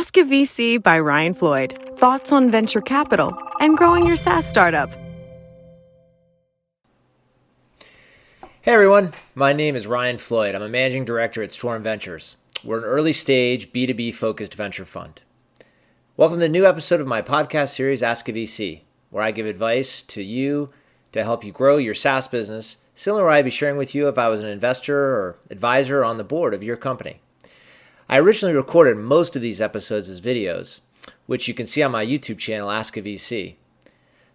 Ask a VC by Ryan Floyd. Thoughts on venture capital and growing your SaaS startup. Hey everyone, my name is Ryan Floyd. I'm a managing director at Storm Ventures. We're an early stage B2B focused venture fund. Welcome to the new episode of my podcast series, Ask a VC, where I give advice to you to help you grow your SaaS business, similar to what I'd be sharing with you if I was an investor or advisor on the board of your company. I originally recorded most of these episodes as videos, which you can see on my YouTube channel, Ask a VC.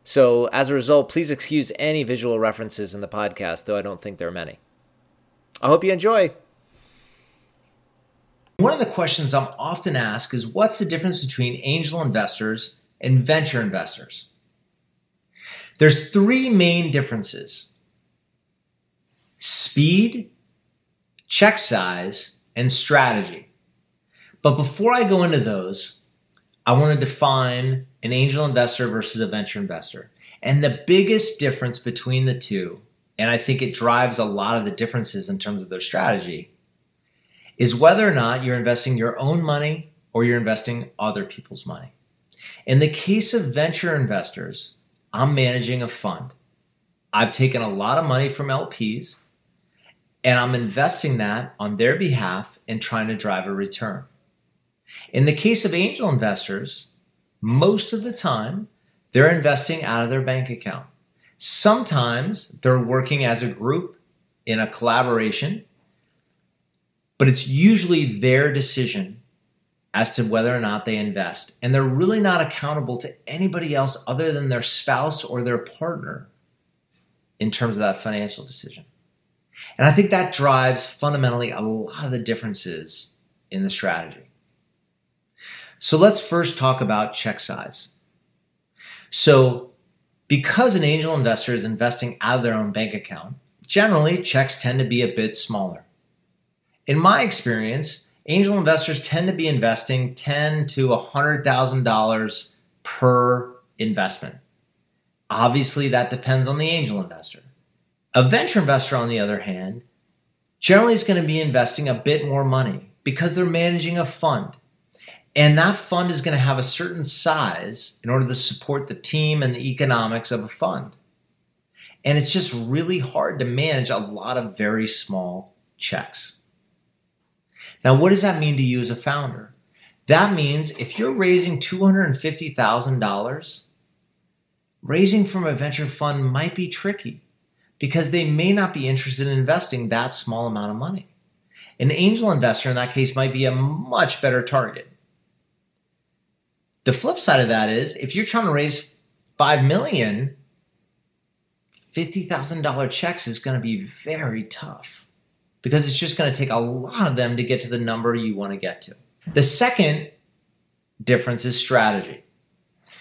So, as a result, please excuse any visual references in the podcast, though I don't think there are many. I hope you enjoy. One of the questions I'm often asked is what's the difference between angel investors and venture investors? There's three main differences speed, check size, and strategy. But before I go into those, I want to define an angel investor versus a venture investor. And the biggest difference between the two, and I think it drives a lot of the differences in terms of their strategy, is whether or not you're investing your own money or you're investing other people's money. In the case of venture investors, I'm managing a fund. I've taken a lot of money from LPs and I'm investing that on their behalf and trying to drive a return. In the case of angel investors, most of the time they're investing out of their bank account. Sometimes they're working as a group in a collaboration but it's usually their decision as to whether or not they invest. And they're really not accountable to anybody else other than their spouse or their partner in terms of that financial decision. And I think that drives fundamentally a lot of the differences in the strategy. So let's first talk about check size. So, because an angel investor is investing out of their own bank account, generally checks tend to be a bit smaller. In my experience, angel investors tend to be investing ten to hundred thousand dollars per investment. Obviously, that depends on the angel investor. A venture investor, on the other hand, generally is going to be investing a bit more money because they're managing a fund. And that fund is going to have a certain size in order to support the team and the economics of a fund. And it's just really hard to manage a lot of very small checks. Now, what does that mean to you as a founder? That means if you're raising $250,000, raising from a venture fund might be tricky because they may not be interested in investing that small amount of money. An angel investor in that case might be a much better target. The flip side of that is if you're trying to raise 5 million, $50,000 checks is going to be very tough because it's just going to take a lot of them to get to the number you want to get to. The second difference is strategy.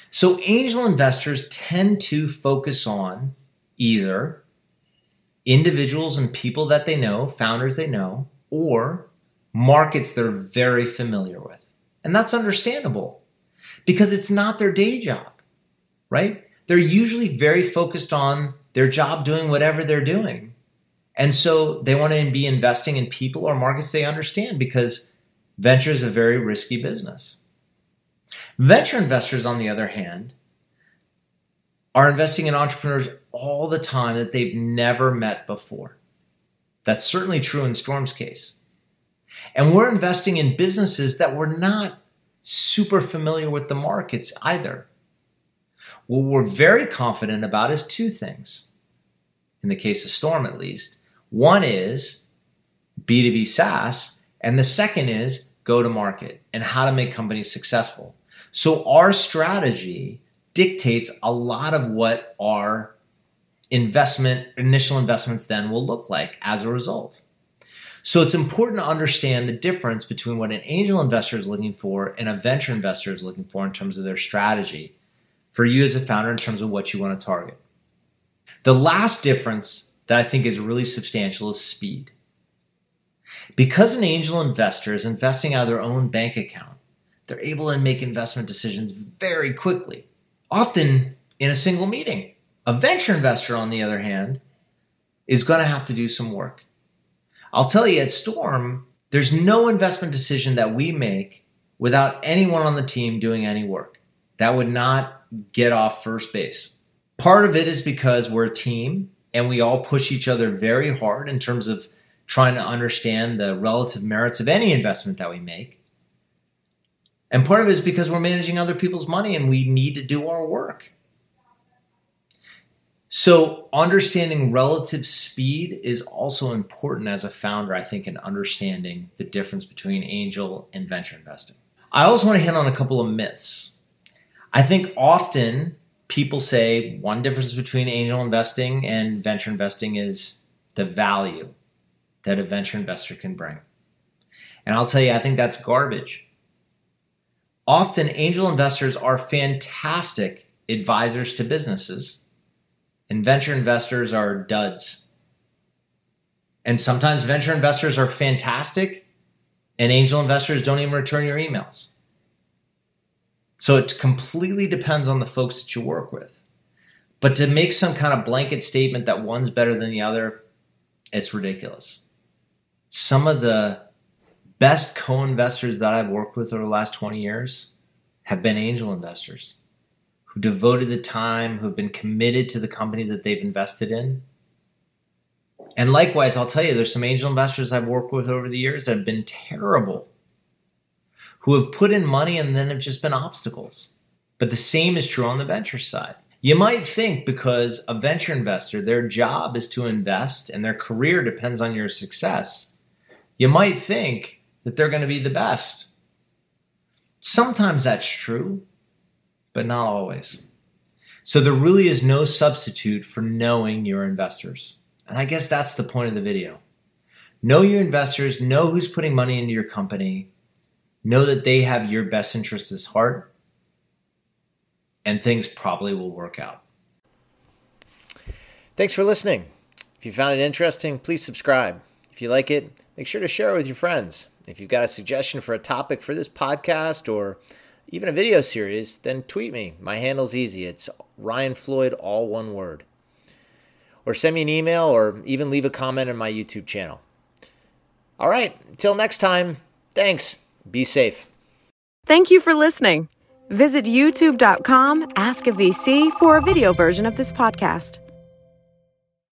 So, angel investors tend to focus on either individuals and people that they know, founders they know, or markets they're very familiar with. And that's understandable because it's not their day job, right? They're usually very focused on their job doing whatever they're doing. And so they want to be investing in people or markets they understand because venture is a very risky business. Venture investors, on the other hand, are investing in entrepreneurs all the time that they've never met before. That's certainly true in Storm's case. And we're investing in businesses that we're not super familiar with the markets either. What we're very confident about is two things. In the case of Storm, at least, one is B2B SaaS, and the second is go to market and how to make companies successful. So our strategy dictates a lot of what our investment, initial investments then will look like as a result. So it's important to understand the difference between what an angel investor is looking for and a venture investor is looking for in terms of their strategy for you as a founder in terms of what you want to target. The last difference that I think is really substantial is speed. Because an angel investor is investing out of their own bank account, they're able to make investment decisions very quickly, often in a single meeting. A venture investor, on the other hand, is going to have to do some work. I'll tell you at Storm, there's no investment decision that we make without anyone on the team doing any work. That would not get off first base. Part of it is because we're a team and we all push each other very hard in terms of trying to understand the relative merits of any investment that we make. And part of it is because we're managing other people's money and we need to do our work. So, understanding relative speed is also important as a founder, I think, in understanding the difference between angel and venture investing. I also want to hit on a couple of myths. I think often people say one difference between angel investing and venture investing is the value that a venture investor can bring. And I'll tell you, I think that's garbage. Often, angel investors are fantastic advisors to businesses, and venture investors are duds. And sometimes venture investors are fantastic, and angel investors don't even return your emails. So it completely depends on the folks that you work with. But to make some kind of blanket statement that one's better than the other, it's ridiculous. Some of the best co investors that I've worked with over the last 20 years have been angel investors who devoted the time, who have been committed to the companies that they've invested in. And likewise, I'll tell you, there's some angel investors I've worked with over the years that have been terrible, who have put in money and then have just been obstacles. But the same is true on the venture side. You might think because a venture investor, their job is to invest and their career depends on your success, you might think that they're going to be the best. Sometimes that's true, but not always. So there really is no substitute for knowing your investors. And I guess that's the point of the video. Know your investors, know who's putting money into your company, know that they have your best interests at heart, and things probably will work out. Thanks for listening. If you found it interesting, please subscribe. If you like it, make sure to share it with your friends. If you've got a suggestion for a topic for this podcast or even a video series, then tweet me. My handle's easy. It's Ryan Floyd, all one word. Or send me an email or even leave a comment on my YouTube channel. All right, until next time, thanks. Be safe. Thank you for listening. Visit youtube.com, ask a VC for a video version of this podcast.